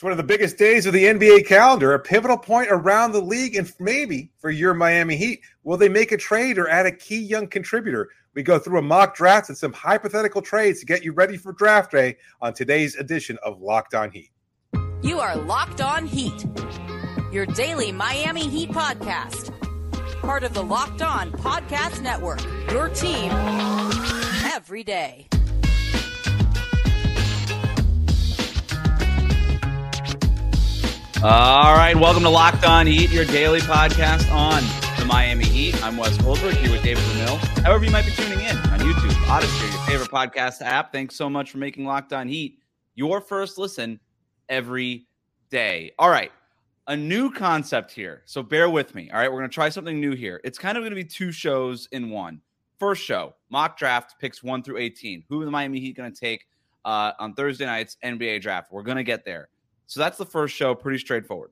It's one of the biggest days of the NBA calendar, a pivotal point around the league, and maybe for your Miami Heat. Will they make a trade or add a key young contributor? We go through a mock draft and some hypothetical trades to get you ready for draft day on today's edition of Locked On Heat. You are Locked On Heat, your daily Miami Heat podcast. Part of the Locked On Podcast Network, your team every day. All right, welcome to Locked On Heat, your daily podcast on the Miami Heat. I'm Wes Goldberg here with David Ramil. However, you might be tuning in on YouTube, Odysee, your favorite podcast app. Thanks so much for making Locked On Heat your first listen every day. All right, a new concept here. So bear with me. All right, we're going to try something new here. It's kind of going to be two shows in one. First show, mock draft picks one through 18. Who the Miami Heat going to take uh, on Thursday night's NBA draft? We're going to get there. So that's the first show, pretty straightforward.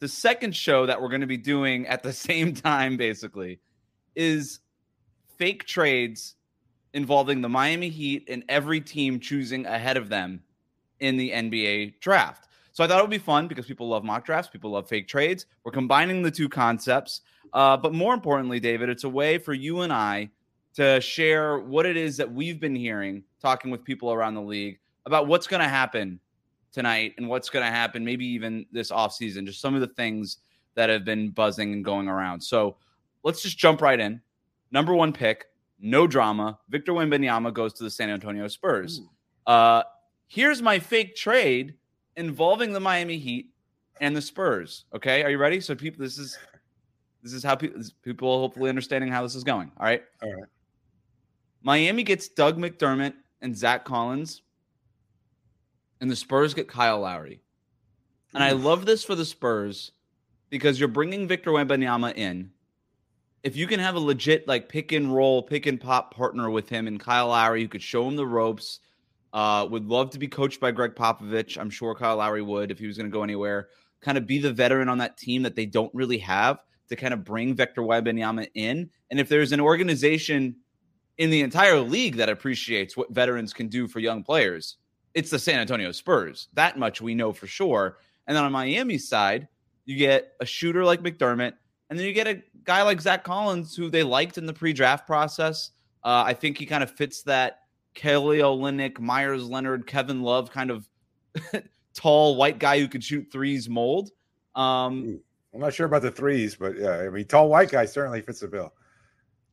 The second show that we're going to be doing at the same time, basically, is fake trades involving the Miami Heat and every team choosing ahead of them in the NBA draft. So I thought it would be fun because people love mock drafts, people love fake trades. We're combining the two concepts. Uh, but more importantly, David, it's a way for you and I to share what it is that we've been hearing, talking with people around the league about what's going to happen tonight and what's going to happen, maybe even this offseason, just some of the things that have been buzzing and going around. So let's just jump right in. Number one pick, no drama. Victor Wembanyama goes to the San Antonio Spurs. Uh, here's my fake trade involving the Miami Heat and the Spurs. Okay, are you ready? So people, this is this is how people people hopefully understanding how this is going. All right. All right. Miami gets Doug McDermott and Zach Collins and the Spurs get Kyle Lowry. And I love this for the Spurs because you're bringing Victor Wembanyama in. If you can have a legit like pick and roll, pick and pop partner with him and Kyle Lowry, you could show him the ropes, uh, would love to be coached by Gregg Popovich. I'm sure Kyle Lowry would if he was going to go anywhere. Kind of be the veteran on that team that they don't really have to kind of bring Victor Wembanyama in. And if there's an organization in the entire league that appreciates what veterans can do for young players, it's the San Antonio Spurs. That much we know for sure. And then on Miami's side, you get a shooter like McDermott, and then you get a guy like Zach Collins, who they liked in the pre-draft process. Uh, I think he kind of fits that Kelly Olynyk, Meyers Leonard, Kevin Love kind of tall white guy who could shoot threes mold. Um, I'm not sure about the threes, but yeah, I mean, tall white guy certainly fits the bill.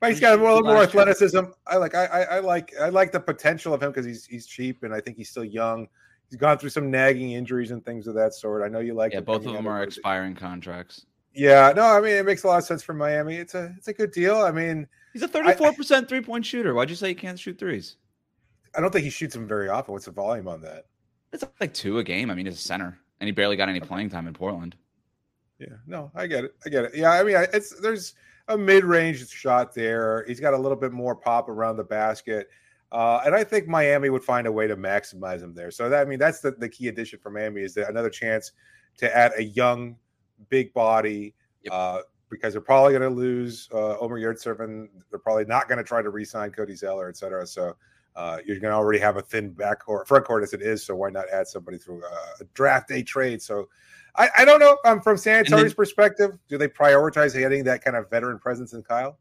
He's got a little more athleticism. I like. I, I, like. I like the potential of him because he's he's cheap and I think he's still young. He's gone through some nagging injuries and things of that sort. I know you like. Yeah, both of them are expiring contracts. Yeah, no, I mean it makes a lot of sense for Miami. It's a it's a good deal. I mean, he's a 34 percent three point shooter. Why'd you say he can't shoot threes? I don't think he shoots them very often. What's the volume on that? It's like two a game. I mean, he's a center, and he barely got any playing time in Portland. Yeah, no, I get it. I get it. Yeah, I mean, it's there's a mid-range shot there. He's got a little bit more pop around the basket. Uh, and I think Miami would find a way to maximize him there. So that I mean that's the, the key addition for Miami is that another chance to add a young, big body. Yep. Uh, because they're probably going to lose uh, Omer Yurtseven. They're probably not going to try to re-sign Cody Zeller, et cetera. So uh, you're going to already have a thin back court, front court as it is. So why not add somebody through a draft day trade? So I, I don't know. Um, from San Antonio's then, perspective, do they prioritize getting that kind of veteran presence in Kyle?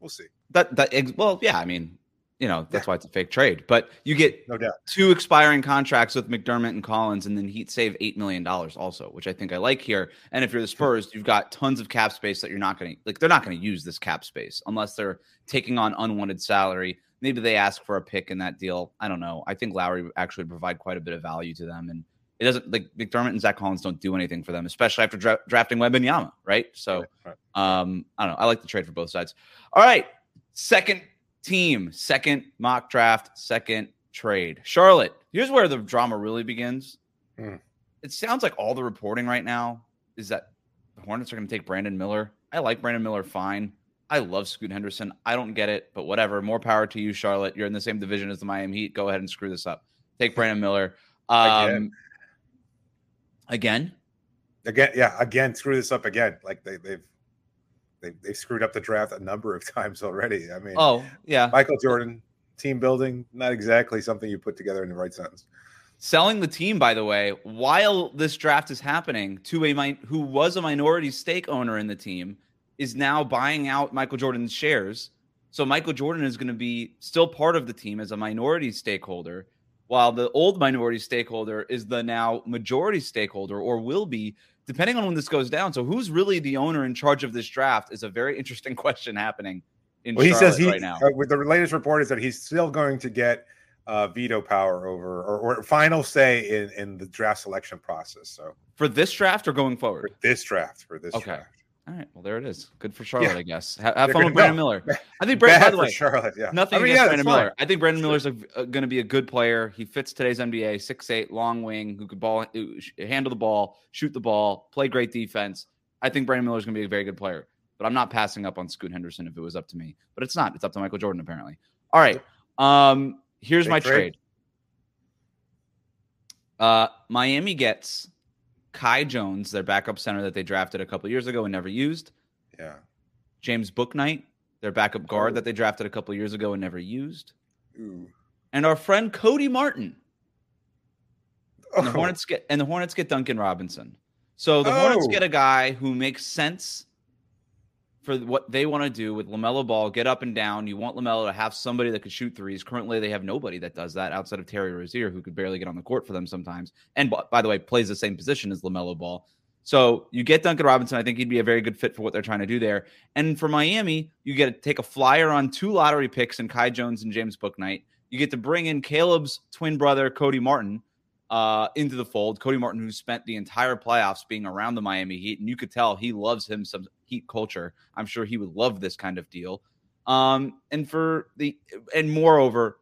We'll see. That that well, yeah. I mean, you know, that's yeah. why it's a fake trade. But you get no doubt two expiring contracts with McDermott and Collins, and then Heat save eight million dollars also, which I think I like here. And if you're the Spurs, you've got tons of cap space that you're not going to like. They're not going to use this cap space unless they're taking on unwanted salary. Maybe they ask for a pick in that deal. I don't know. I think Lowry actually provide quite a bit of value to them, and it doesn't like McDermott and Zach Collins don't do anything for them, especially after dra- drafting Wembanyama, right? So, right, right. um, I don't know. I like the trade for both sides. All right, second team, second mock draft, second trade. Charlotte. Here's where the drama really begins. Hmm. It sounds like all the reporting right now is that the Hornets are going to take Brandon Miller. I like Brandon Miller fine. I love Scoot Henderson. I don't get it, but whatever. More power to you, Charlotte. You're in the same division as the Miami Heat. Go ahead and screw this up. Take Brandon Miller. Um, Again? Again, yeah, again, screw this up again. Like they, they've they they screwed up the draft a number of times already. I mean, oh yeah, Michael Jordan team building, not exactly something you put together in the right sentence. selling the team, by the way, while this draft is happening, to a min- who was a minority stake owner in the team, is now buying out Michael Jordan's shares. So Michael Jordan is going to be still part of the team as a minority stakeholder, while the old minority stakeholder is the now majority stakeholder, or will be, depending on when this goes down. So who's really the owner in charge of this draft is a very interesting question happening in well, he says he, right now. Uh, with the latest report is that he's still going to get uh, veto power over or, or, final say in, in the draft selection process. So for this draft or going forward? For this draft, for this okay. draft. All right. Well, there it is. Good for Charlotte, yeah. I guess. Have, have fun with Brandon Miller. I think Brandon, by the way, Charlotte, yeah. nothing I mean, against yeah, Brandon Miller. I think Brandon Miller's going to be a good player. He fits today's NBA, six eight, long wing, who could ball, handle the ball, shoot the ball, play great defense. I think Brandon Miller's going to be a very good player. But I'm not passing up on Scoot Henderson if it was up to me. But it's not. It's up to Michael Jordan apparently. All right. Um, here's Big my trade. trade. Uh, Miami gets Kai Jones, their backup center that they drafted a couple years ago and never used. Yeah. James Bouknight, their backup guard oh. that they drafted a couple years ago and never used. Ooh. And our friend Cody Martin. Oh. And the oh. Hornets get and the Hornets get Duncan Robinson. So the oh. Hornets get a guy who makes sense for what they want to do with LaMelo Ball, get up and down. You want LaMelo to have somebody that could shoot threes. Currently, they have nobody that does that outside of Terry Rozier, who could barely get on the court for them sometimes. And by the way, plays the same position as LaMelo Ball. So you get Duncan Robinson. I think he'd be a very good fit for what they're trying to do there. And for Miami, you get to take a flyer on two lottery picks in Kai Jones and James Bouknight. You get to bring in Caleb's twin brother, Cody Martin, uh, into the fold. Cody Martin, who spent the entire playoffs being around the Miami Heat, and you could tell he loves him some Heat culture. I'm sure he would love this kind of deal. Um, and for the and moreover,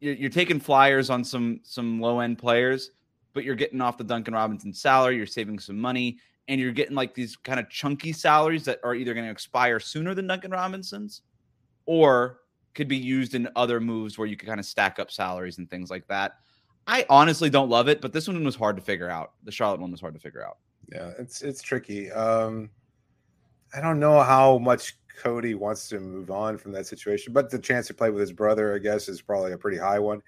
you're, you're taking flyers on some some low end players, but you're getting off the Duncan Robinson salary. You're saving some money, and you're getting like these kind of chunky salaries that are either going to expire sooner than Duncan Robinson's, or could be used in other moves where you could kind of stack up salaries and things like that. I honestly don't love it, but this one was hard to figure out. The Charlotte one was hard to figure out. Yeah, it's it's tricky. Um, I don't know how much Cody wants to move on from that situation, but the chance to play with his brother, I guess, is probably a pretty high one.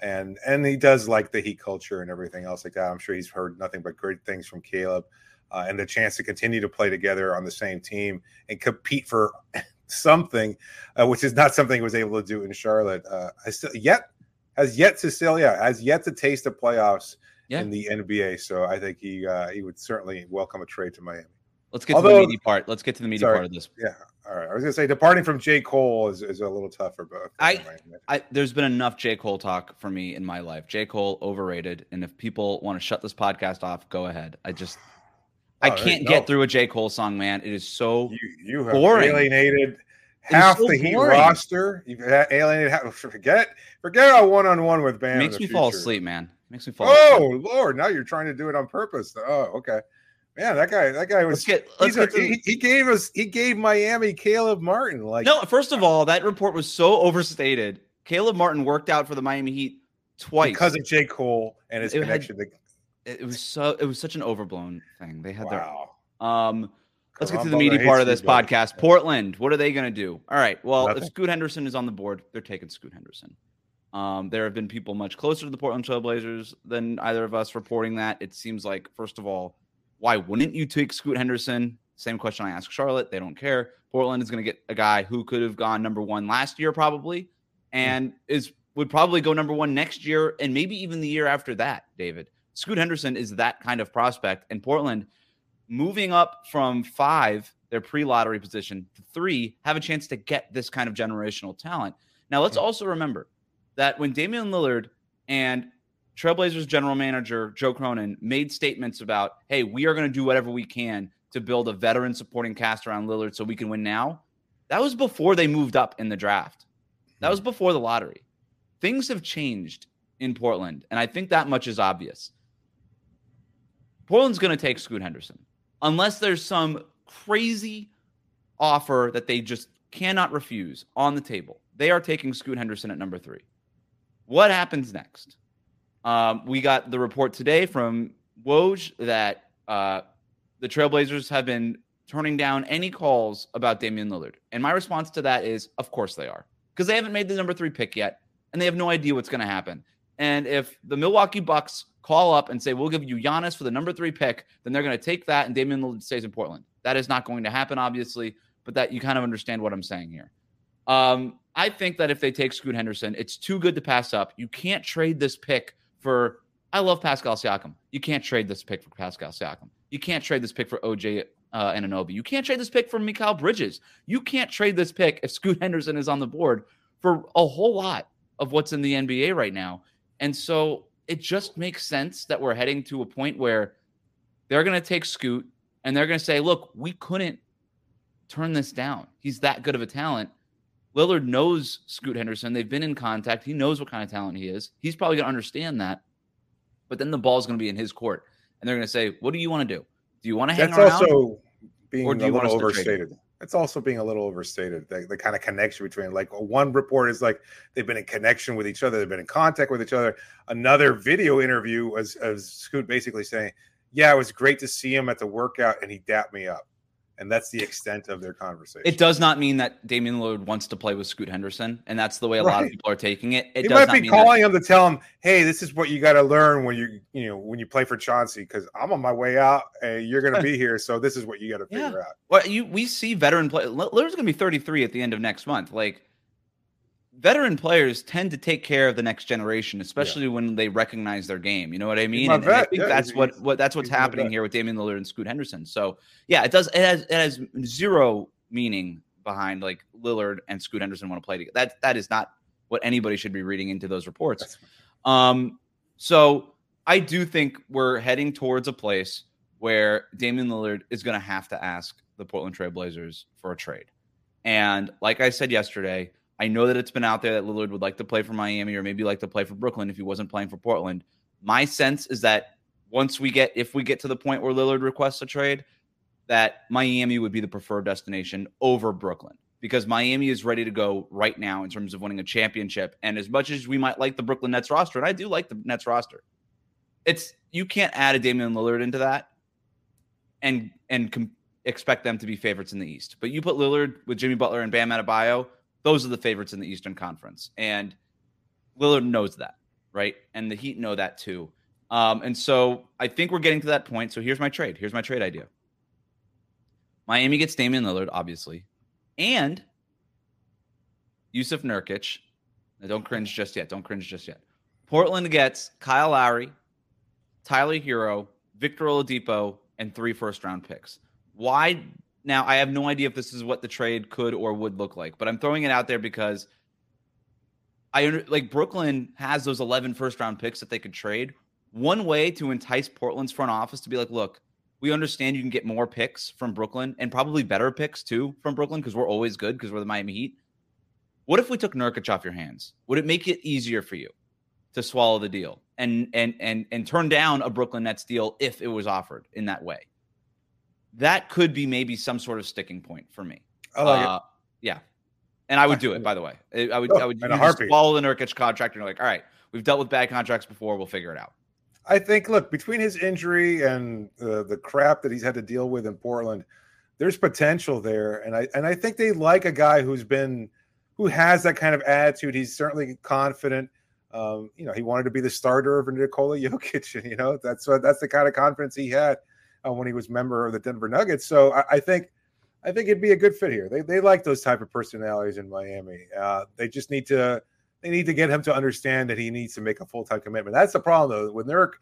And and he does like the Heat culture and everything else like that. I'm sure he's heard nothing but great things from Caleb, uh, and the chance to continue to play together on the same team and compete for something, uh, which is not something he was able to do in Charlotte. Uh, I still yet has yet to still, yeah, has yet to taste the playoffs yeah. in the NBA. So I think he uh, he would certainly welcome a trade to Miami. Let's get Although, to the meaty part. Let's get to the meaty sorry, part of this. Yeah. All right. I was gonna say departing from J. Cole is, is a little tougher, but I, I there's been enough J. Cole talk for me in my life. J. Cole overrated. And if people want to shut this podcast off, go ahead. I just oh, I can't get through a J. Cole song, man. It is so you, you have boring. alienated half so the Heat boring. roster. You've alienated half, forget forget a one on one with Bam. It makes me future. fall asleep, man. Makes me fall. Oh asleep. Lord! Now you're trying to do it on purpose. Oh, okay. Man, that guy, that guy was. Let's get, let's get a, he, he, gave us, he gave Miami Caleb Martin. Like, no, first of all, that report was so overstated. Caleb Martin worked out for the Miami Heat twice because of J. Cole and his it connection. Had, to... It was so, it was such an overblown thing. They had wow. their, um, Let's get to the meaty part of this podcast. Portland, what are they going to do? All right. Well, Nothing. if Scoot Henderson is on the board, they're taking Scoot Henderson. Um, there have been people much closer to the Portland Trailblazers than either of us reporting that. It seems like, first of all, why wouldn't you take Scoot Henderson? Same question I asked Charlotte. They don't care. Portland is going to get a guy who could have gone number one last year, probably, hmm. and is would probably go number one next year and maybe even the year after that. David Scoot Henderson is that kind of prospect, and Portland moving up from five, their pre-lottery position, to three, have a chance to get this kind of generational talent. Now, let's hmm. also remember that when Damian Lillard and Trailblazers general manager Joe Cronin made statements about, hey, we are going to do whatever we can to build a veteran supporting cast around Lillard so we can win now. That was before they moved up in the draft. That was before the lottery. Things have changed in Portland, and I think that much is obvious. Portland's going to take Scoot Henderson unless there's some crazy offer that they just cannot refuse on the table. They are taking Scoot Henderson at number three. What happens next? Um, we got the report today from Woj that uh, the Trailblazers have been turning down any calls about Damian Lillard. And my response to that is, of course they are, because they haven't made the number three pick yet, and they have no idea what's going to happen. And if the Milwaukee Bucks call up and say, we'll give you Giannis for the number three pick, then they're going to take that and Damian Lillard stays in Portland. That is not going to happen, obviously, but that you kind of understand what I'm saying here. Um, I think that if they take Scoot Henderson, it's too good to pass up. You can't trade this pick for. I love Pascal Siakam. You can't trade this pick for Pascal Siakam. You can't trade this pick for OJ uh, Anunoby. You can't trade this pick for Mikal Bridges. You can't trade this pick if Scoot Henderson is on the board for a whole lot of what's in the NBA right now. And so it just makes sense that we're heading to a point where they're going to take Scoot and they're going to say, look, we couldn't turn this down. He's that good of a talent. Lillard knows Scoot Henderson. They've been in contact. He knows what kind of talent he is. He's probably going to understand that. But then the ball's going to be in his court. And they're going to say, what do you want to do? Do you want to hang around? That's around? also being or do a you want little us to trade overstated. It's also being a little overstated. The, the kind of connection between like one report is like they've been in connection with each other, they've been in contact with each other. Another video interview was as Scoot basically saying, "Yeah, it was great to see him at the workout, and he dapped me up." And that's the extent of their conversation. It does not mean that Damian Lillard wants to play with Scoot Henderson, and that's the way a lot of people are taking it. It might be mean calling him to tell him, "Hey, this is what you got to learn when you you know when you play for Chauncey because I'm on my way out and you're going to be here, so this is what you got to Yeah. figure out." Well, you we see veteran play. Lillard's going to be 33 at the end of next month. Like veteran players tend to take care of the next generation, especially when they recognize their game. You know what I mean? And, and I think Yeah, that's what what that's what's happening here with Damian Lillard and Scoot Henderson. So yeah, it does. It has it has zero meaning behind like Lillard and Scoot Henderson want to play together. That that is not what anybody should be reading into those reports. Um, so I do think we're heading towards a place where Damian Lillard is going to have to ask the Portland Trailblazers for a trade. And like I said yesterday, I know that it's been out there that Lillard would like to play for Miami or maybe like to play for Brooklyn if he wasn't playing for Portland. My sense is that once we get, if we get to the point where Lillard requests a trade, that Miami would be the preferred destination over Brooklyn because Miami is ready to go right now in terms of winning a championship. And as much as we might like the Brooklyn Nets roster, and I do like the Nets roster, it's you can't add a Damian Lillard into that and and com- expect them to be favorites in the East. But you put Lillard with Jimmy Butler and Bam Adebayo, those are the favorites in the Eastern Conference, and Lillard knows that, right? And the Heat know that too. Um, and so I think we're getting to that point. So here's my trade. Here's my trade idea. Miami gets Damian Lillard, obviously, and Yusuf Nurkic. Now, don't cringe just yet. Don't cringe just yet. Portland gets Kyle Lowry, Tyler Herro, Victor Oladipo, and three first round picks. Why? Now, I have no idea if this is what the trade could or would look like, but I'm throwing it out there because I like Brooklyn has those 11 first round picks that they could trade. One way to entice Portland's front office to be like, look, we understand you can get more picks from Brooklyn and probably better picks too from Brooklyn because we're always good because we're the Miami Heat. What if we took Nurkic off your hands? Would it make it easier for you to swallow the deal and and and and turn down a Brooklyn Nets deal if it was offered in that way? That could be maybe some sort of sticking point for me. I like Uh, Yeah, and I would do it. By the way, I would. Oh, I would you just follow the Nurkic contract, and you're like, all right, we've dealt with bad contracts before. We'll figure it out. I think, look, between his injury and uh, the crap that he's had to deal with in Portland, there's potential there, and I and I think they like a guy who's been, who has that kind of attitude. He's certainly confident. Um, you know, he wanted to be the starter over Nikola Jokic, and you know that's what that's the kind of confidence he had uh, when he was member of the Denver Nuggets. So I, I think, I think it'd be a good fit here. They they like those type of personalities in Miami. Uh, they just need to they need to get him to understand that he needs to make a full time commitment. That's the problem though with Nurk.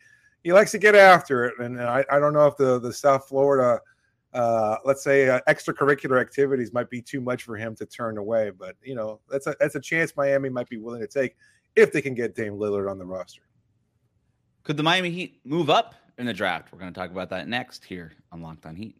He likes to get after it, and I, I don't know if the the South Florida, uh, let's say uh, extracurricular activities might be too much for him to turn away. But you know that's a that's a chance Miami might be willing to take if they can get Dame Lillard on the roster. Could the Miami Heat move up in the draft? We're going to talk about that next here on Locked On Heat.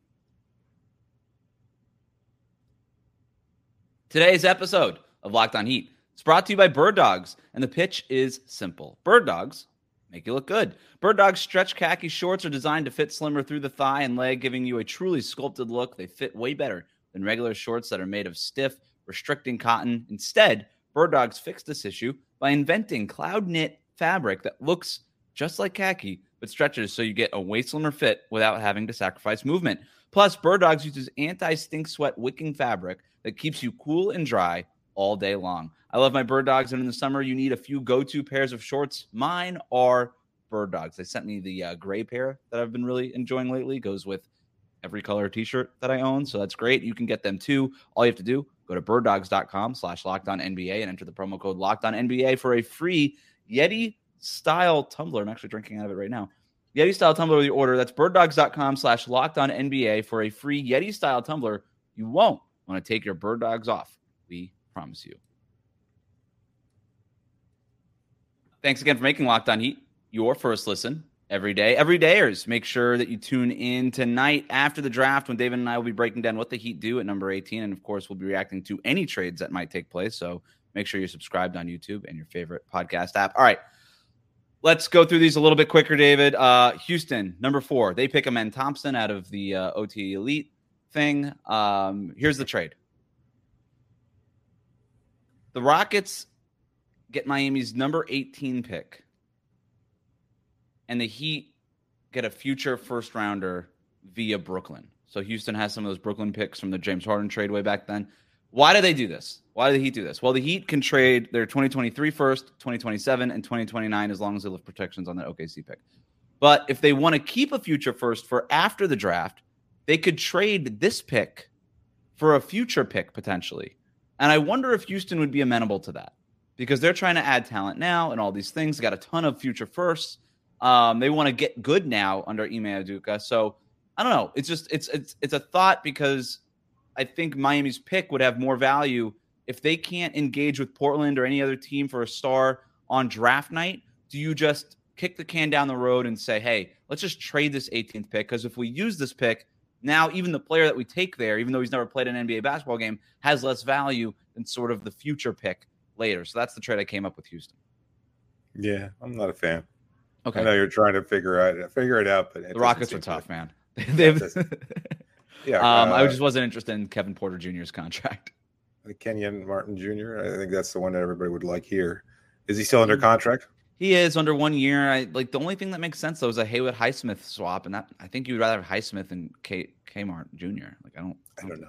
Today's episode of Locked On Heat is brought to you by Bird Dogs, and the pitch is simple. Bird Dogs make you look good. Bird Dogs stretch khaki shorts are designed to fit slimmer through the thigh and leg, giving you a truly sculpted look. They fit way better than regular shorts that are made of stiff, restricting cotton. Instead, Bird Dogs fixed this issue by inventing cloud knit fabric that looks just like khaki, but stretches so you get a way slimmer fit without having to sacrifice movement. Plus, Bird Dogs uses anti stink sweat wicking fabric that keeps you cool and dry all day long. I love my bird dogs, and in the summer, you need a few go to pairs of shorts. Mine are bird dogs. They sent me the uh, gray pair that I've been really enjoying lately. Goes with every color t-shirt that I own. So that's great. You can get them too. All you have to do, go to birddogs.com slash lockdown NBA and enter the promo code lockdown NBA for a free Yeti style tumbler. I'm actually drinking out of it right now. Yeti style tumbler with your order. That's birddogs.com slash lockdown NBA for a free Yeti style tumbler. You won't want to take your bird dogs off. We promise you. Thanks again for making Locked On Heat your first listen every day. Every dayers, make sure that you tune in tonight after the draft when David and I will be breaking down what the Heat do at number 18. And of course, we'll be reacting to any trades that might take place. So make sure you're subscribed on YouTube and your favorite podcast app. All right. Let's go through these a little bit quicker, David. Uh, Houston, number four. They pick Amen Thompson out of the uh, OT Elite thing. Um, here's the trade. The Rockets get Miami's number 18 pick, and the Heat get a future first rounder via Brooklyn. So Houston has some of those Brooklyn picks from the James Harden trade way back then. Why do they do this? Why do the Heat do this? Well, the Heat can trade their 2023 first, 2027, and 2029 as long as they lift protections on that OKC pick. But if they want to keep a future first for after the draft, they could trade this pick for a future pick potentially. And I wonder if Houston would be amenable to that because they're trying to add talent now and all these things. They got a ton of future firsts. Um, they want to get good now under Ime Udoka. So I don't know. It's just it's it's it's a thought because I think Miami's pick would have more value if they can't engage with Portland or any other team for a star on draft night. Do you just kick the can down the road and say, "Hey, let's just trade this 18th pick"? Because if we use this pick, now even the player that we take there, even though he's never played an NBA basketball game, has less value than sort of the future pick later. So that's the trade I came up with Houston. Yeah, I'm not a fan. Okay. I know you're trying to figure out figure it out, but it the Rockets are tough, to- man. They've, Yeah, um, I uh, just wasn't interested in Kevin Porter Jr.'s contract. Kenyon Martin Jr. I think that's the one that everybody would like here. Is he still under Mm. contract? He is under one year. I like the only thing that makes sense though is a Haywood Highsmith swap, and that I think you would rather have Highsmith and K Kmart Jr. Like I don't, I don't know.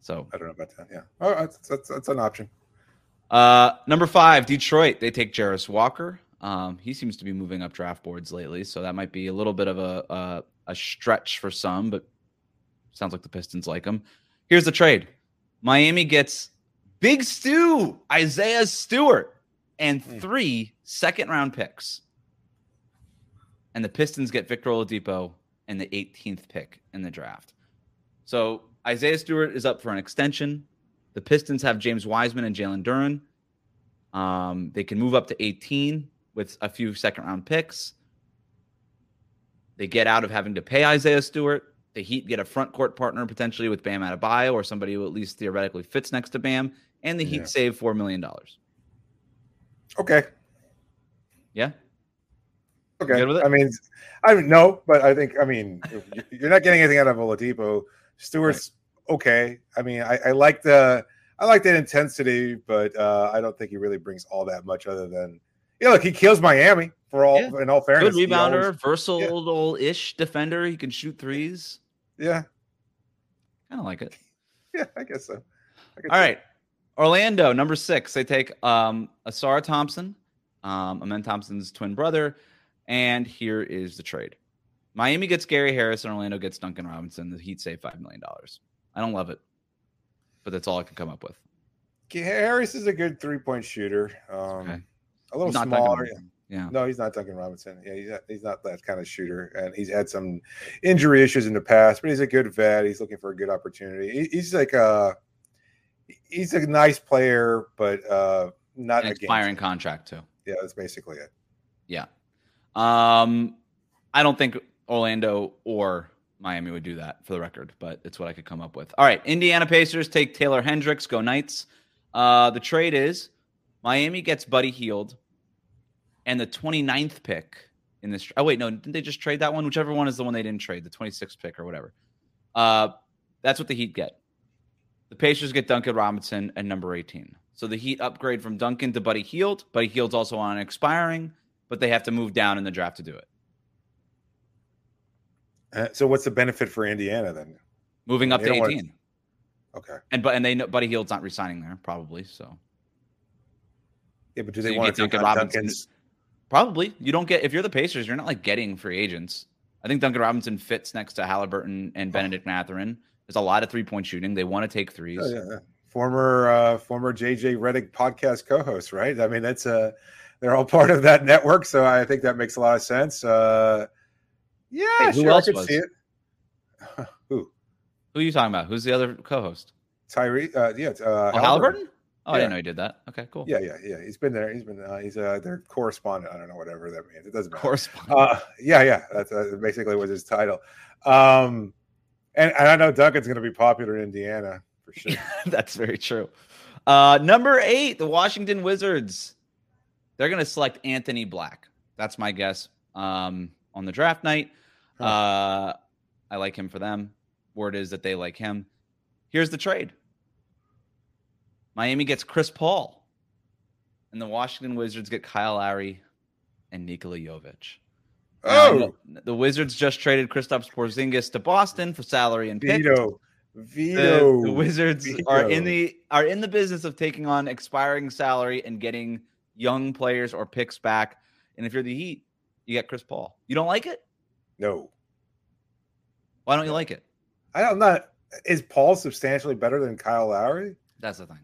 So I don't know about that. Yeah. Oh, that's that's, that's an option. Uh, number five, Detroit. They take Jarace Walker. Um, he seems to be moving up draft boards lately, so that might be a little bit of a a, a stretch for some, but sounds like the Pistons like him. Here's the trade: Miami gets Big Stew, Isaiah Stewart, and Hmm. three second round picks, and the Pistons get Victor Oladipo and the 18th pick in the draft. So Isaiah Stewart is up for an extension. The Pistons have James Wiseman and Jalen Duren. Um, they can move up to 18 with a few second round picks. They get out of having to pay Isaiah Stewart. The Heat get a front court partner potentially with Bam Adebayo or somebody who at least theoretically fits next to Bam. And the Heat Yeah. save $4 million. Okay. Yeah. Okay. good with it? I mean, I don't know, but I think I mean you- you're not getting anything out of Oladipo. Stewart's okay. I mean, I, I like the I like that intensity, but uh, I don't think he really brings all that much other than yeah. Look, he kills Miami for all Yeah. in all fairness. Good rebounder, always- versatile ish defender. He can shoot threes. yeah, Kind of like it. yeah, I guess so. I guess All so. Orlando, number six. They take um, Ausar Thompson, um, Amen Thompson's twin brother. And here is the trade Miami gets Gary Harris and Orlando gets Duncan Robinson. The Heat save $5 million. I don't love it, but that's all I can come up with. Harris is a good three point shooter. Um, Okay. A little smaller. Yeah. No, he's not Duncan Robinson. Yeah, he's not, he's not that kind of shooter, and he's had some injury issues in the past. But he's a good vet. He's looking for a good opportunity. He- he's like a he's a nice player, but uh not An a game expiring changer. contract, too. Yeah, that's basically it. Yeah. Um, I don't think Orlando or Miami would do that for the record, but it's what I could come up with. All right. Indiana Pacers take Taylor Hendricks, go Knights. Uh, the trade is Miami gets Buddy Hield and the 29th pick in this. Oh, wait, no, didn't they just trade that one? Whichever one is the one they didn't trade, the 26th pick or whatever. Uh, that's what the Heat get. The Pacers get Duncan Robinson and number 18. So the Heat upgrade from Duncan to Buddy Hield. Buddy Hield's also on an expiring, but they have to move down in the draft to do it. Uh, so, what's the benefit for Indiana then? Moving up You to don't wanna- 18. Okay. And but and they know Buddy Hield's not resigning there probably. So Yeah, but do So they want to take Duncan Robinson. Duncan's? probably you don't get if you're the Pacers, you're not like getting free agents. I think Duncan Robinson fits next to Haliburton and Bennedict Mathurin. There's a lot of three point shooting. They want to take threes. Oh, yeah. Former uh, former JJ Redick podcast co-host, right? I mean, that's uh they're all part of that network, so I think that makes a lot of sense. Uh, yeah, Hey, who sure, else I could was? see it. Who? Who are you talking about? Who's the other co-host? Tyree? Uh, yeah, uh, Oh, Haliburton? Oh, I Yeah. didn't know he did that. Okay, cool. Yeah, yeah, yeah. He's been there. He's been. Uh, he's uh, their correspondent. I don't know whatever that means. It doesn't matter. Correspondent. Uh, yeah, yeah. That's uh, basically was his title. Um, and, and I know Duncan's going to be popular in Indiana for sure. That's very true. Uh, number eight, the Washington Wizards. They're going to select Anthony Black. That's my guess um, on the draft night. Huh. Uh, I like him for them. Word is that they like him. Here's the trade Miami gets Chris Paul, and the Washington Wizards get Kyle Lowry and Nikola Jovic. Oh, know the Wizards just traded Kristaps Porzingis to Boston for salary and picks Vito, the, Vito. the Wizards are in the are in the business of taking on expiring salary and getting young players or picks back. And if you're the Heat, you get Chris Paul. You don't like it? No, Why don't you like it? I don't not. Is Paul substantially better than Kyle Lowry? That's the thing.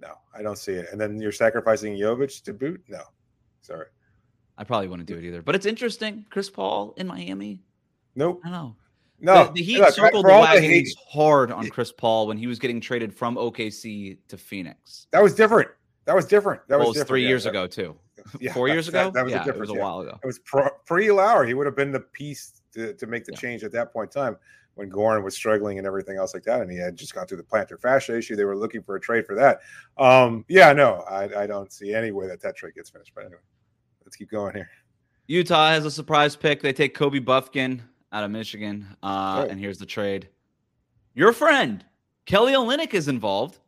No, I don't see it. And then you're sacrificing Jovic to boot? No, sorry, I probably wouldn't do it either. But it's interesting. Chris Paul in Miami. nope, I don't know. no. the, the Heat look, circled the wagons hate- hard on Chris Paul when he was getting traded from OKC to Phoenix. that was different. That was different. That Well, was different. three Yeah, years that- ago too. yeah, Four that- years ago. That, was yeah, the it was a while ago. It was pre Lowry. He would have been the piece to, to make the change at that point in time when Goran was struggling and everything else like that. And he had just gone through the plantar fascia issue. They were looking for a trade for that. Um, yeah, no, I, I don't see any way that that trade gets finished. But anyway, let's keep going here. Utah has a surprise pick. They take Kobe Buffkin out of Michigan. Uh, Right. And here's the trade. Your friend, Kelly Olynyk, is involved.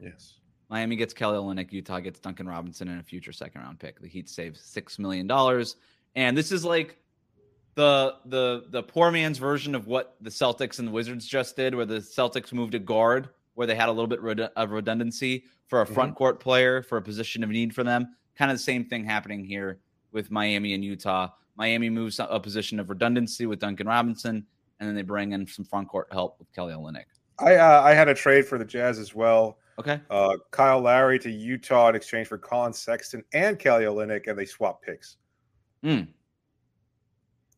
Yes. Miami gets Kelly Olynyk. Utah gets Duncan Robinson and a future second round pick. The Heat save $6 million. And this is like the the the poor man's version of what the Celtics and the Wizards just did, where the Celtics moved a guard, where they had a little bit of redundancy for a front court player for a position of need for them. Kind of the same thing happening here with Miami and Utah. Miami moves a position of redundancy with Duncan Robinson, and then they bring in some front court help with Kelly Olynyk. I uh, I had a trade for the Jazz as well. Okay. Uh, Kyle Lowry to Utah in exchange for Collin Sexton and Kelly Olynyk, and they swap picks. Hmm.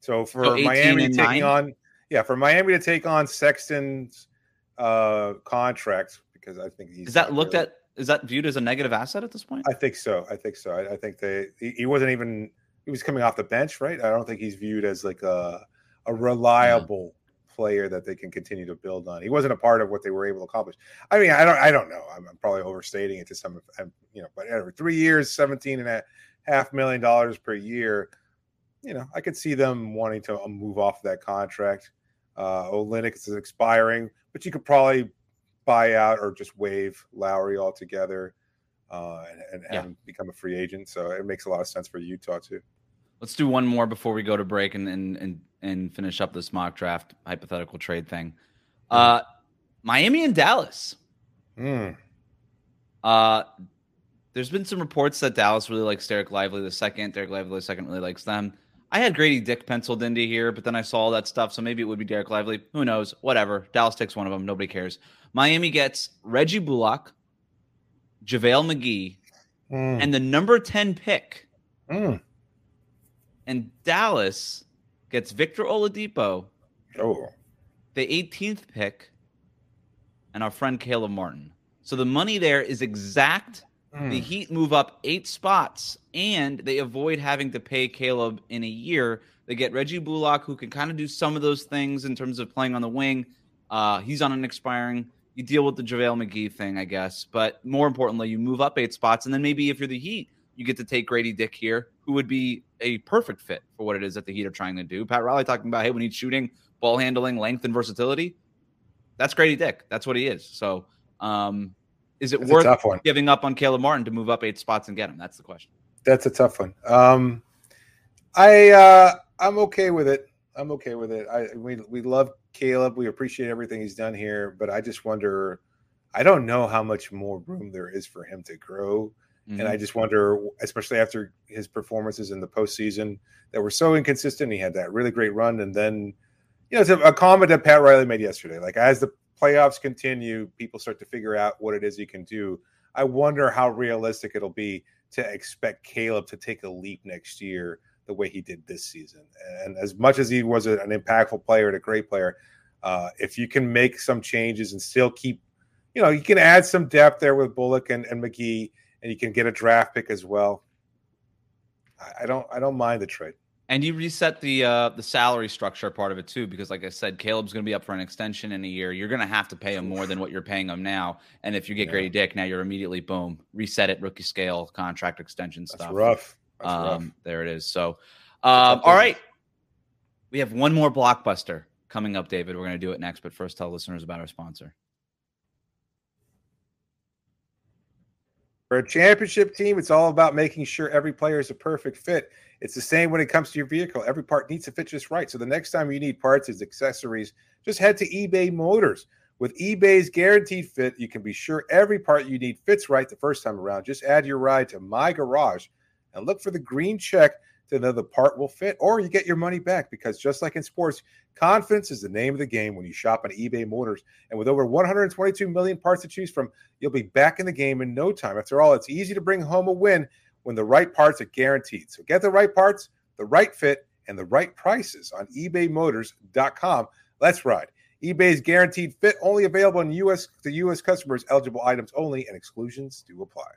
So for So Miami taking nine? on, yeah, for Miami to take on Sexton's uh, contract because I think he's Is that looked really- at? Is that viewed as a negative asset at this point? I think so. I think so. I, I think they he, he wasn't even he was coming off the bench, right? I don't think he's viewed as like a a reliable player that they can continue to build on. He wasn't a part of what they were able to accomplish. I mean, I don't I don't know. I'm, I'm probably overstating it to some I'm, you know, but every 3 years, 17 and a half million dollars per year, you know, I could see them wanting to uh, move off that contract. Uh Olynyk is expiring, but you could probably buy out or just waive Lowry altogether uh, and, and, Yeah. and become a free agent. So it makes a lot of sense for Utah too. Let's do one more before we go to break and and and, and finish up this mock draft hypothetical trade thing. Uh, Miami and Dallas. Mm. Uh, there's been some reports that Dallas really likes Dereck Lively the second. Dereck Lively the second really likes them. I had Grady Dick penciled into here, but then I saw all that stuff, so maybe it would be Dereck Lively. Who knows? Whatever. Dallas takes one of them. Nobody cares. Miami gets Reggie Bullock, JaVale McGee, Mm. and the number 10 pick. Mm. And Dallas gets Victor Oladipo, Oh, the 18th pick, and our friend Caleb Martin. So the money there is exact. Mm. The Heat move up eight spots, and they avoid having to pay Caleb in a year. They get Reggie Bullock, who can kind of do some of those things in terms of playing on the wing. Uh, he's on an expiring. You deal with the JaVale McGee thing, I guess. But more importantly, you move up eight spots, and then maybe if you're the Heat, you get to take Grady Dick here, who would be a perfect fit for what it is that the Heat are trying to do. Pat Riley talking about, hey, we need shooting, ball handling, length, and versatility. That's Grady Dick. That's what he is. So, um, is it That's worth giving up on Caleb Martin to move up eight spots and get him? That's the question. That's a tough one. Um, I uh, I'm okay with it. I'm okay with it. I we we love Caleb. We appreciate everything he's done here, but I just wonder. I don't know how much more room there is for him to grow, mm-hmm. and I just wonder, especially after his performances in the postseason that were so inconsistent. He had that really great run, and then, you know, it's a, a comment that Pat Riley made yesterday. Like as the playoffs continue, people start to figure out what it is he can do. I wonder how realistic it'll be to expect Caleb to take a leap next year the way he did this season. And as much as he was an impactful player and a great player, uh, if you can make some changes and still keep, you know, you can add some depth there with Bullock and, and McGee, and you can get a draft pick as well. I, I don't, I don't mind the trade. And you reset the uh, the salary structure part of it too, because like I said, Caleb's going to be up for an extension in a year. You're going to have to pay him more than what you're paying him now. And if you get yeah. Grady Dick, now you're immediately boom, reset it, rookie scale, contract extension stuff. That's rough. That's um, rough. There it is. So, um, all right, we have one more blockbuster coming up, David. We're going to do it next, but first, tell listeners about our sponsor. For a championship team, it's all about making sure every player is a perfect fit. It's the same when it comes to your vehicle. Every part needs to fit just right. So the next time you need parts and accessories, just head to eBay Motors. With eBay's guaranteed fit, you can be sure every part you need fits right the first time around. Just add your ride to My Garage and look for the green check to the part will fit, or you get your money back. Because just like in sports, confidence is the name of the game when you shop on eBay Motors. And with over 122 million parts to choose from, you'll be back in the game in no time. After all, it's easy to bring home a win when the right parts are guaranteed. So get the right parts, the right fit, and the right prices on ebaymotors.com. Let's ride. eBay's guaranteed fit only available in US to US customers, eligible items only, and exclusions do apply.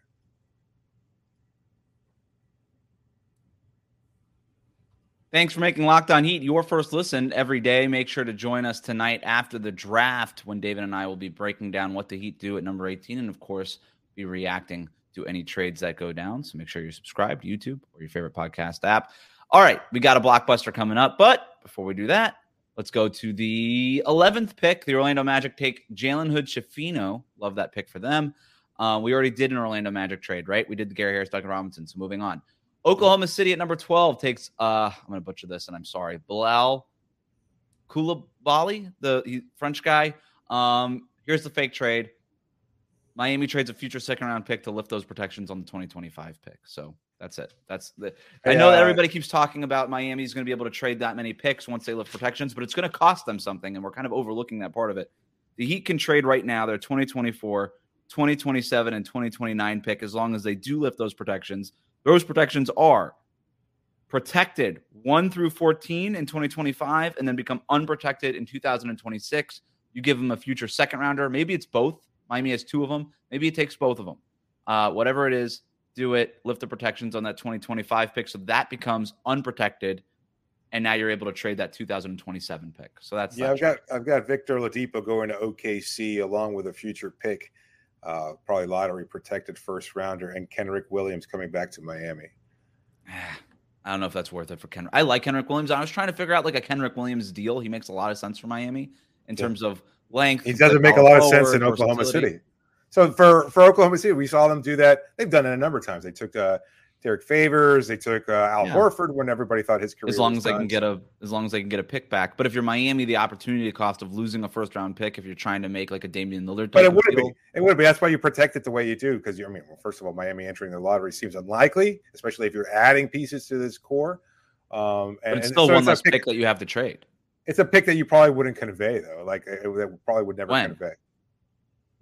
Thanks for making Locked On Heat your first listen every day. Make sure to join us tonight after the draft when David and I will be breaking down what the Heat do at number 18 and, of course, be reacting to any trades that go down. So make sure you're subscribed to YouTube or your favorite podcast app. All right, we got a blockbuster coming up. But before we do that, let's go to the 11th pick. The Orlando Magic take Jalen Hood Schifino. Love that pick for them. Uh, we already did an Orlando Magic trade, right? We did the Gary Harris, Duncan Robinson. So moving on. Oklahoma City at number 12 takes, uh, I'm going to butcher this and I'm sorry, Bilal Coulibaly, the French guy. Um, here's the fake trade. Miami trades a future second round pick to lift those protections on the 2025 pick. So that's it. That's the. I know that everybody keeps talking about Miami's going to be able to trade that many picks once they lift protections, but it's going to cost them something, and we're kind of overlooking that part of it. The Heat can trade right now their 2024, 2027, and 2029 pick as long as they do lift those protections. Those protections are protected 1 through 14 in 2025 and then become unprotected in 2026. You give them a future second rounder. Maybe it's both Miami has two of them. Maybe it takes both of them. Uh, whatever it is, do it. Lift the protections on that 2025 pick. So that becomes unprotected. And now you're able to trade that 2027 pick. So that's yeah. I've got I've got Victor Oladipo going to OKC along with a future pick, uh, probably lottery protected first rounder, and Kenrich Williams coming back to Miami. I don't know if that's worth it for Kenrich. I like Kenrich Williams. I was trying to figure out like a Kenrich Williams deal. He makes a lot of sense for Miami in yeah. terms of length. He doesn't make a lot of sense in Oklahoma City. So for for Oklahoma City, we saw them do that. They've done it a number of times. They took uh, Derrick Favors. They took uh, Al yeah. Horford when everybody thought his career. As long as done. they can get a, as long as they can get a pick back. But if you're Miami, the opportunity cost of losing a first round pick, if you're trying to make like a Damian Lillard, but it wouldn't be. It would be. That's why you protect it the way you do. Because you, I mean, well, first of all, Miami entering the lottery seems unlikely, especially if you're adding pieces to this core. Um, and, but it's still and so one less pick, pick that you have to trade. It's a pick that you probably wouldn't convey though. Like it, it probably would never when? convey.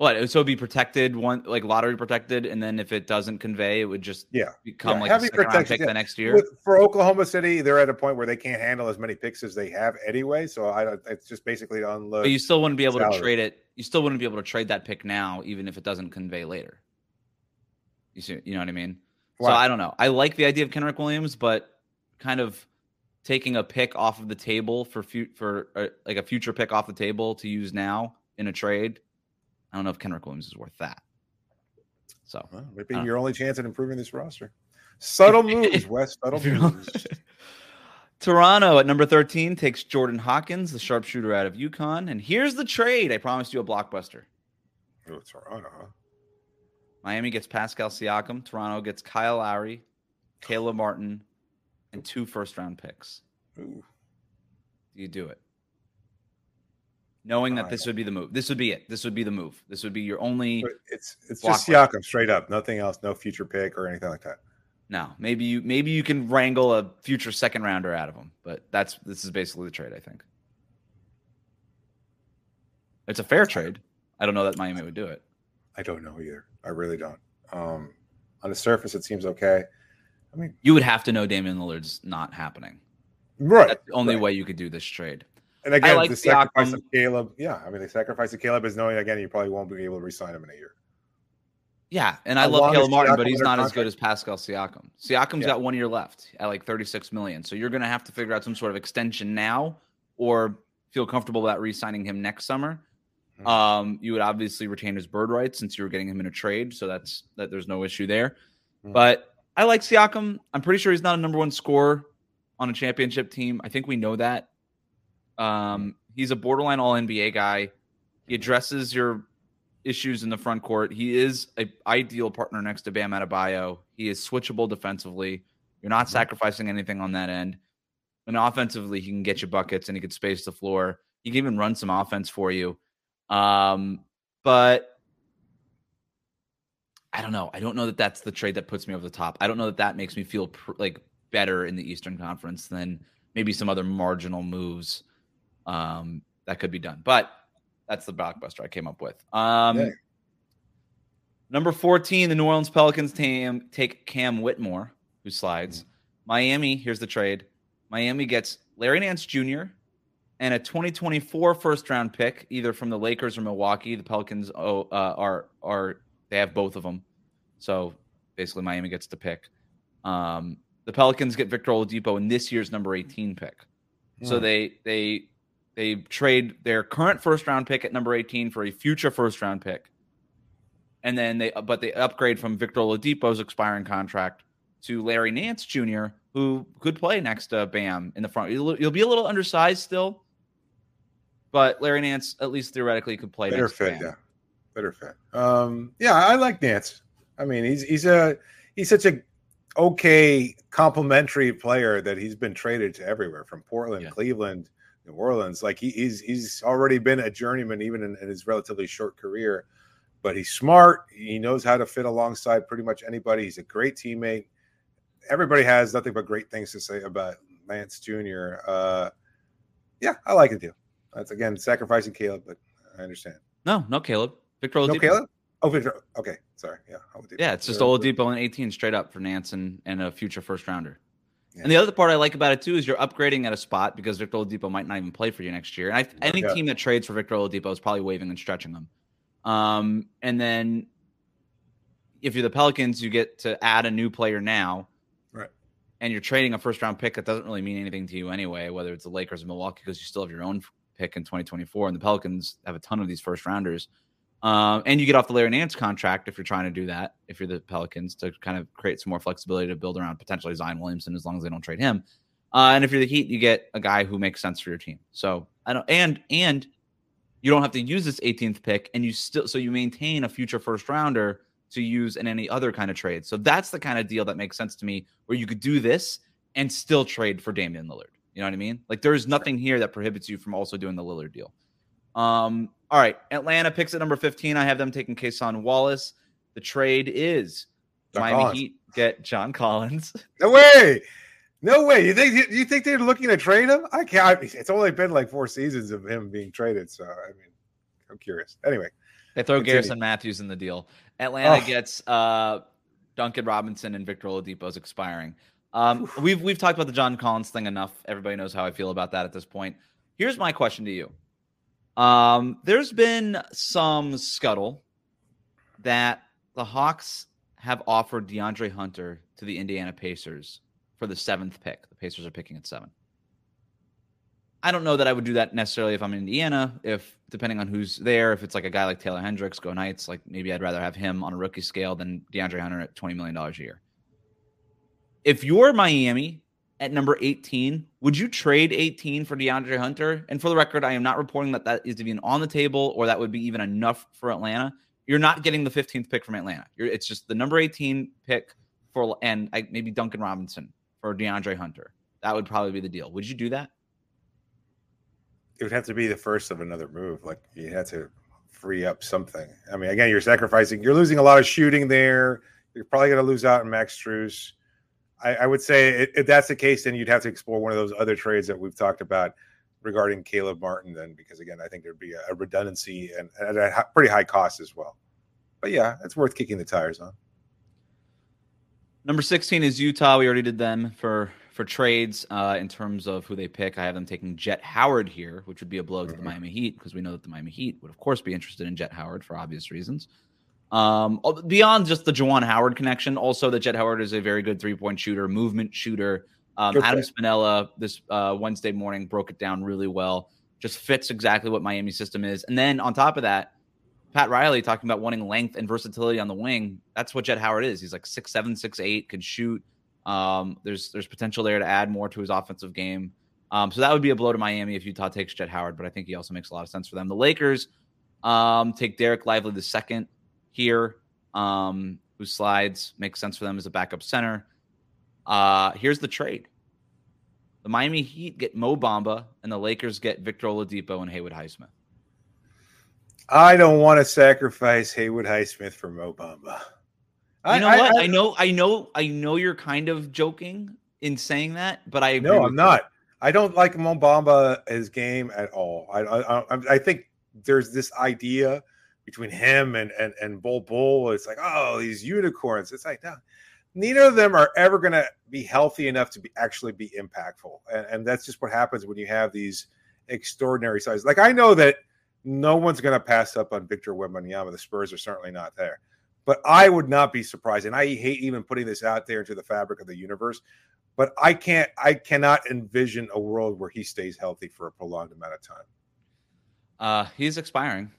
What? So it'd be protected one like lottery protected, and then if it doesn't convey, it would just yeah become yeah, like heavy a pick yeah. the next year. With, for Oklahoma City, they're at a point where they can't handle as many picks as they have anyway. So I it's just basically to unload. But you still wouldn't be able salary. to trade it. You still wouldn't be able to trade that pick now, even if it doesn't convey later. You see, you know what I mean? Wow. So I don't know. I like the idea of Kenrich Williams, but kind of taking a pick off of the table for fu- for uh, like a future pick off the table to use now in a trade I don't know if Kenrich Williams is worth that. So well, maybe uh, your only chance at improving this roster. Subtle moves, Wes. Subtle moves. Toronto at number 13 takes Jordan Hawkins, the sharpshooter out of UConn. And here's the trade. I promised you a blockbuster. Oh, Toronto, huh? Miami gets Pascal Siakam. Toronto gets Kyle Lowry, Caleb Martin, and two first round picks. Ooh. do you do it? Knowing that this would be the move. This would be it. This would be the move. This would be your only it's it's just. Siakam straight up, nothing else, no future pick or anything like that. no. Maybe you maybe you can wrangle a future second rounder out of him, but that's this is basically the trade, I think. It's a fair trade. I don't know that Miami would do it. I don't know either. I really don't. Um, on the surface, it seems okay. I mean, You would have to know Damian Lillard's not happening. right. That's the only right. way you could do this trade. And again, like the sacrifice Siakam. of Caleb. Yeah, I mean, the sacrifice of Caleb is knowing again you probably won't be able to resign him in a year. Yeah, and I How love Caleb Martin, Siakam but he's not as good as Pascal Siakam. Siakam's Yeah. got one year left at like 36 million. So you're going to have to figure out some sort of extension now or feel comfortable about re-signing him next summer. Mhm. Um, you would obviously retain his bird rights since you were getting him in a trade, so that's that there's no issue there. Mhm. But I like Siakam. I'm pretty sure he's not a number one scorer on a championship team. I think we know that. Um, he's a borderline all NBA guy. He addresses your issues in the front court. He is an ideal partner next to Bam Adebayo. He is switchable defensively. You're not sacrificing anything on that end. And offensively, he can get you buckets and he could space the floor. He can even run some offense for you. Um, but I don't know. I don't know that that's the trade that puts me over the top. I don't know that that makes me feel pr- like better in the Eastern Conference than maybe some other marginal moves um, that could be done. But that's the blockbuster I came up with. Um, Yeah. Number 14, the New Orleans Pelicans tam- take Cam Whitmore, who slides. Miami, here's the trade. Miami gets Larry Nance Jr. and a 2024 first round pick, either from the Lakers or Milwaukee. The Pelicans oh, uh, are are they have both of them, so basically Miami gets to pick. Um, the Pelicans get Victor Oladipo in this year's number 18 pick. So they they they trade their current first round pick at number 18 for a future first round pick. And then they but they upgrade from Victor Oladipo's expiring contract to Larry Nance Jr., who could play next to Bam in the front. You'll, you'll be a little undersized still, but Larry Nance at least theoretically could play better next to fit, yeah, better fit. Um, yeah, I like Nance. I mean, he's he's a he's such a okay complementary player that he's been traded to everywhere from Portland, Yeah. Cleveland, New Orleans. Like he, he's he's already been a journeyman even in, in his relatively short career. But he's smart. He knows how to fit alongside pretty much anybody. He's a great teammate. Everybody has nothing but great things to say about Nance Jr. Uh, yeah, I like it too. That's again sacrificing Caleb, but I understand. No, no Caleb. Victor Oladipo. No, Caleb. Oh, Victor. Okay, sorry. Yeah, Oladipo. Yeah, it's just. Oladipo and 18 straight up for Nance and, and a future first rounder. Yeah. And the other part I like about it too is you're upgrading at a spot because Victor Oladipo might not even play for you next year. And I, any Yeah. team that trades for Victor Oladipo is probably waving and stretching them. Um, and then if you're the Pelicans, you get to add a new player now. Right. And you're trading a first round pick that doesn't really mean anything to you anyway, whether it's the Lakers or Milwaukee, because you still have your own pick in 2024. And the Pelicans have a ton of these first rounders. Um, and you get off the Larry Nance contract if you're trying to do that, if you're the Pelicans, to kind of create some more flexibility to build around potentially Zion Williamson as long as they don't trade him. Uh, and if you're the Heat, you get a guy who makes sense for your team. So I don't and and you don't have to use this 18th pick, and you still so you maintain a future first rounder to use in any other kind of trade. So that's the kind of deal that makes sense to me, where you could do this and still trade for Damian Lillard. You know what I mean? Like there's nothing here that prohibits you from also doing the Lillard deal. Um, all right, Atlanta picks at number 15. I have them taking Kason Wallace. The trade is John Miami Collins. Heat get John Collins. No way. No way. You think you think they're looking to trade him? I can't. It's only been like four seasons of him being traded, so I mean, I'm curious. Anyway, They throw Continue. Garrison Mathews in the deal. Atlanta Oh. gets uh, Duncan Robinson and Victor Oladipo's expiring. Um, we've we've talked about the John Collins thing enough. Everybody knows how I feel about that at this point. Here's my question to you. Um, there's been some scuttle that the Hawks have offered DeAndre Hunter to the Indiana Pacers for the seventh pick. The Pacers are picking at seven. I don't know that I would do that necessarily if I'm in Indiana. If depending on who's there, if it's like a guy like Taylor Hendricks, go Knights, like maybe I'd rather have him on a rookie scale than DeAndre Hunter at $20 million a year. If you're Miami at number 18, would you trade 18 for DeAndre Hunter? And for the record, I am not reporting that that is even on the table or that would be even enough for Atlanta. You're not getting the 15th pick from Atlanta. You're, it's just the number 18 pick for and I, maybe Duncan Robinson for DeAndre Hunter. That would probably be the deal. Would you do that? it would have to be the first of another move. Like you had to free up something. I mean, again, you're sacrificing. You're losing a lot of shooting there. You're probably going to lose out in Max Strus. I, I would say if that's the case, then you'd have to explore one of those other trades that we've talked about regarding Caleb Martin. Then, because again, I think there'd be a, redundancy and, and at a pretty high cost as well. But yeah, it's worth kicking the tires on. Number 16 is Utah. We already did them for for trades uh, in terms of who they pick. I have them taking Jett Howard here, which would be a blow to the mm-hmm. Miami Heat because we know that the Miami Heat would, of course, be interested in Jett Howard for obvious reasons. Um, beyond just the Juwan Howard connection, also that Jett Howard is a very good three point shooter, movement shooter. Um, Adam Spinella this uh, Wednesday morning broke it down really well. Just fits exactly what Miami system is. And then on top of that, Pat Riley talking about wanting length and versatility on the wing. That's what Jett Howard is. He's like six seven, six eight, can shoot. Um, there's there's potential there to add more to his offensive game. Um, so that would be a blow to Miami if Utah takes Jett Howard, but I think he also makes a lot of sense for them. The Lakers um, take Dereck Lively the second here, um, who slides makes sense for them as a backup center. Uh, here's the trade: the Miami Heat get Mo Bamba, and the Lakers get Victor Oladipo and Haywood Highsmith. I don't want to sacrifice Haywood Highsmith for Mo Bamba. You know I, what? I, I, know, I know, I know. You're kind of joking in saying that, but I no, I'm not. I don't like Mo Bamba his game at all. I, I I think there's this idea between him and and and Bol Bol. It's like oh these unicorns. It's like no, neither of them are ever going to be healthy enough to be actually be impactful, and, and that's just what happens when you have these extraordinary sizes. Like I know that no one's going to pass up on Victor Wembanyama. The Spurs are certainly not there. But I would not be surprised, and I hate even putting this out there into the fabric of the universe. But I can't, I cannot envision a world where he stays healthy for a prolonged amount of time. Uh, he's expiring,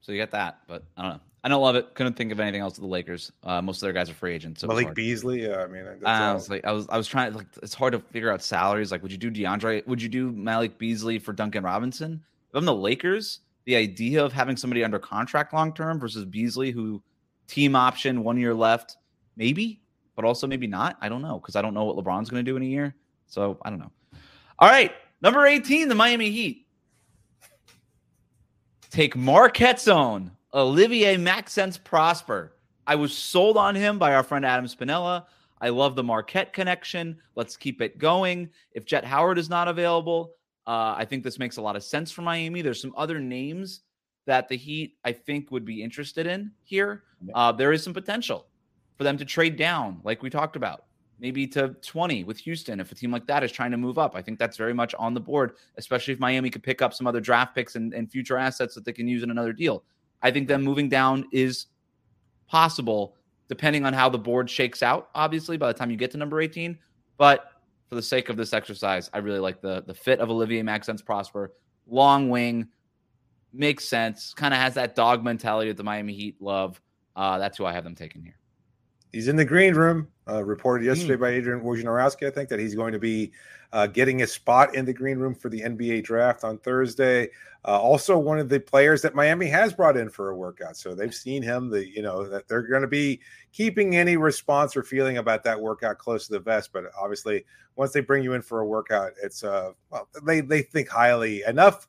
so you get that. But I don't know. I don't love it. Couldn't think of anything else to the Lakers. Uh, most of their guys are free agents. So Malik Beasley. Yeah, I mean, I was like, I was, I was trying. Like, it's hard to figure out salaries. Like, would you do DeAndre? Would you do Malik Beasley for Duncan Robinson? If I'm the Lakers, the idea of having somebody under contract long term versus Beasley, who team option, one year left, maybe, but also maybe not. I don't know because I don't know what LeBron's going to do in a year. So I don't know. All right, number 18, the Miami Heat. Take Marquette's own Olivier Maxence Prosper. I was sold on him by our friend Adam Spinella. I love the Marquette connection. Let's keep it going. If Jett Howard is not available, uh, I think this makes a lot of sense for Miami. There's some other names that the Heat, I think, would be interested in here. Uh, there is some potential for them to trade down, like we talked about, maybe to 20 with Houston if a team like that is trying to move up. I think that's very much on the board, especially if Miami could pick up some other draft picks and, and future assets that they can use in another deal. I think them moving down is possible depending on how the board shakes out, obviously, by the time you get to number 18. But for the sake of this exercise, I really like the the fit of Olivier Maxence Prosper, long wing, makes sense. Kind of has that dog mentality that the Miami Heat love. Uh, that's who I have them taking here. He's in the green room. Uh, reported yesterday mm. by Adrian Wojnarowski, I think, that he's going to be uh, getting a spot in the green room for the NBA draft on Thursday. Uh, also, one of the players that Miami has brought in for a workout, so they've seen him. The you know that they're going to be keeping any response or feeling about that workout close to the vest. But obviously, once they bring you in for a workout, it's uh well they they think highly enough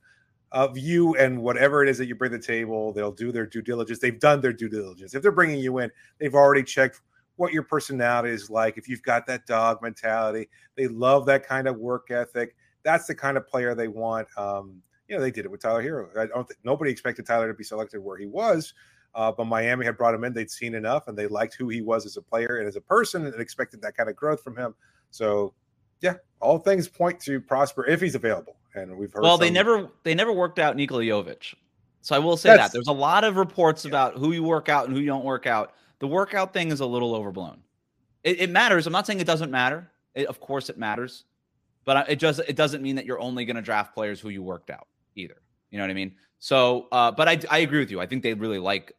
of you and whatever it is that you bring to the table. They'll do their due diligence. They've done their due diligence. If they're bringing you in, they've already checked what your personality is like. If you've got that dog mentality, they love that kind of work ethic. That's the kind of player they want. Um, you know, they did it with Tyler Herro. I don't think nobody expected Tyler to be selected where he was. Uh, but Miami had brought him in. They'd seen enough, and they liked who he was as a player and as a person, and expected that kind of growth from him. So, yeah, all things point to Prosper if he's available and we've heard. Well, some... they never they never worked out Nikola Jovic, so I will say That's... that there's a lot of reports yeah. about who you work out and who you don't work out. The workout thing is a little overblown. It, it matters. I'm not saying it doesn't matter. It, of course, it matters, but it just it doesn't mean that you're only going to draft players who you worked out either. You know what I mean? So, uh, but I I agree with you. I think they really like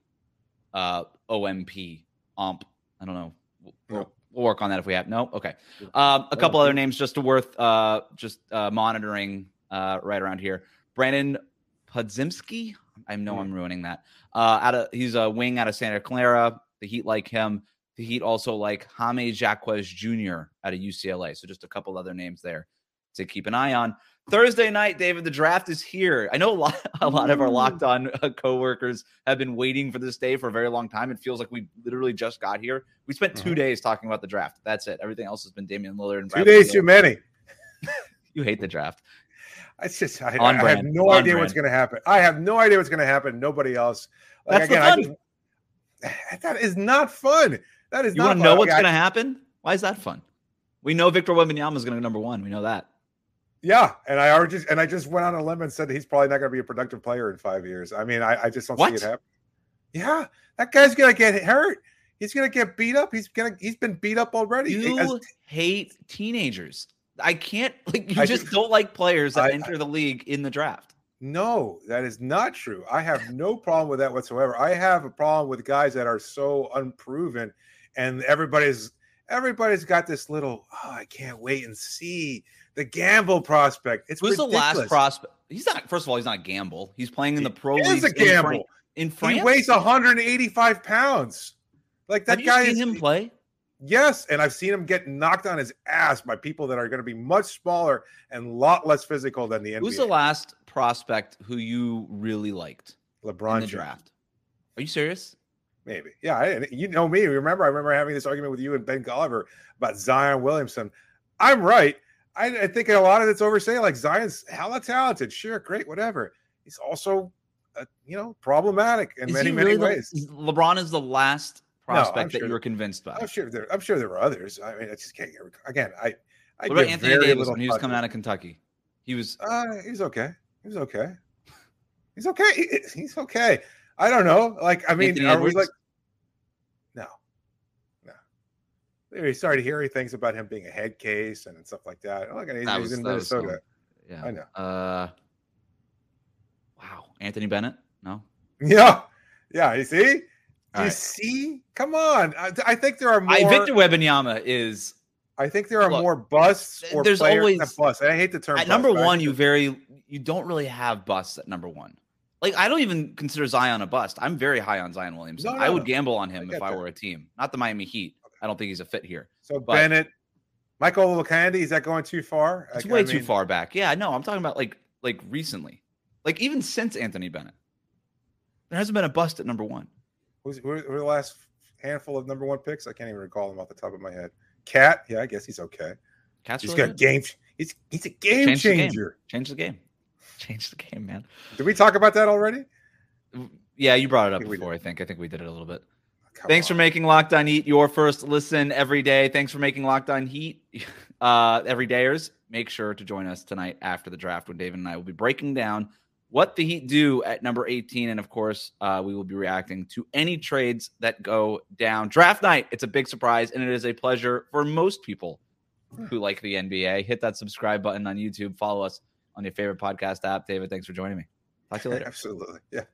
uh, OMP ump. I don't know. We'll, we'll work on that if we have no. Okay. Um, a couple other names just to worth uh, just uh, monitoring uh, right around here. Brandin Podziemski. I know I'm ruining that. Uh, out of he's a wing out of Santa Clara. The Heat like him. The Heat also like Jaime Jaquez Jr. out of UCLA. So just a couple other names there to keep an eye on. Thursday night, David, the draft is here. I know a lot, a lot of our locked on uh, coworkers have been waiting for this day for a very long time. It feels like we literally just got here. We spent 2 Mhm. days talking about the draft. That's it. Everything else has been Damian Lillard and Two Bradley days too many. You hate the draft. It's just I, I have no On idea what's going to happen. I have no idea what's going to happen. Nobody else. Like That's the again, I just, that is not fun. That is You not want to know what's going to happen? Why is that fun? We know Victor Wembanyama is going to go number one. We know that. Yeah, and I already just and I just went on a limb and said he's probably not going to be a productive player in five years. I mean, I, I just don't What? see it happen. Yeah, that guy's going to get hurt. He's going to get beat up. He's gonna he's been beat up already. You As- hate teenagers. I can't like you I just do- don't like players that I- enter the league in the draft. No, that is not true. I have no problem with that whatsoever. I have a problem with guys that are so unproven, and everybody's everybody's got this little. Oh, I can't wait and see the gamble prospect. It's Who's the last prospect? He's not. First of all, he's not Gamble. He's playing in the pro It leagues is a gamble. in He France. weighs 185 pounds. Like that Have guy you seen is him play? Yes, and I've seen him get knocked on his ass by people that are going to be much smaller and a lot less physical than the NBA. Who's the last prospect who you really liked LeBron in the James. draft? Are you serious? Maybe. Yeah. I, you know me. Remember, I remember having this argument with you and Ben Golliver about Zion Williamson. I'm right. I, I think a lot of it's overstated. Like Zion's hella talented. Sure, great, whatever. He's also, uh, you know, problematic in Is many, he many the- ways. LeBron is the last prospect that sure you were convinced by. I'm sure there. I'm sure there were others. I mean, I just can't get. Again, I. I What about Anthony Davis when he was coming out of Kentucky? He was Uh, he's okay. He's okay. He's okay. He- He's okay. I don't know. Like, I mean, Anthony are we like? No, no. He started hearing things about him being a head case and stuff like that. Look, he's, That he's in was Minnesota. yeah. I know. Uh, wow, Anthony Bennett? No, Yeah, yeah. You see? All you right. see? Come on. I, I think there are more. I, Victor Wembanyama is I think there are Look, more busts or there's players always- than busts. I hate the term at bust, number one. You very you don't really have busts at number one. Like I don't even consider Zion a bust. I'm very high on Zion Williamson. No, I would no. gamble on him get if I that. were a team, not the Miami Heat. I don't think he's a fit here. So but- Bennett, Michael Candy, is that going too far? It's Like, way I too far back. Yeah, no, I'm talking about like like recently, like even since Anthony Bennett, there hasn't been a bust at number one. Who's who who are the last handful of number one picks? I can't even recall them off the top of my head. Cat, yeah, I guess he's okay. Cat's He's really got good. game. He's he's a game Change the game. changer. Change the game. Change the game, man. Did we talk about that already? Yeah, you brought it up we before. I think. I think we did it a little bit. Come Thanks for making Locked On Heat your first listen every day. Thanks for making Locked On Heat uh, every dayers. Make sure to join us tonight after the draft when David and I will be breaking down what the Heat do at number 18. And of course, uh, we will be reacting to any trades that go down. Draft night, it's a big surprise, and it is a pleasure for most people who like the NBA. Hit that subscribe button on YouTube. Follow us on your favorite podcast app. David, thanks for joining me. Talk to you later. Absolutely. Yeah.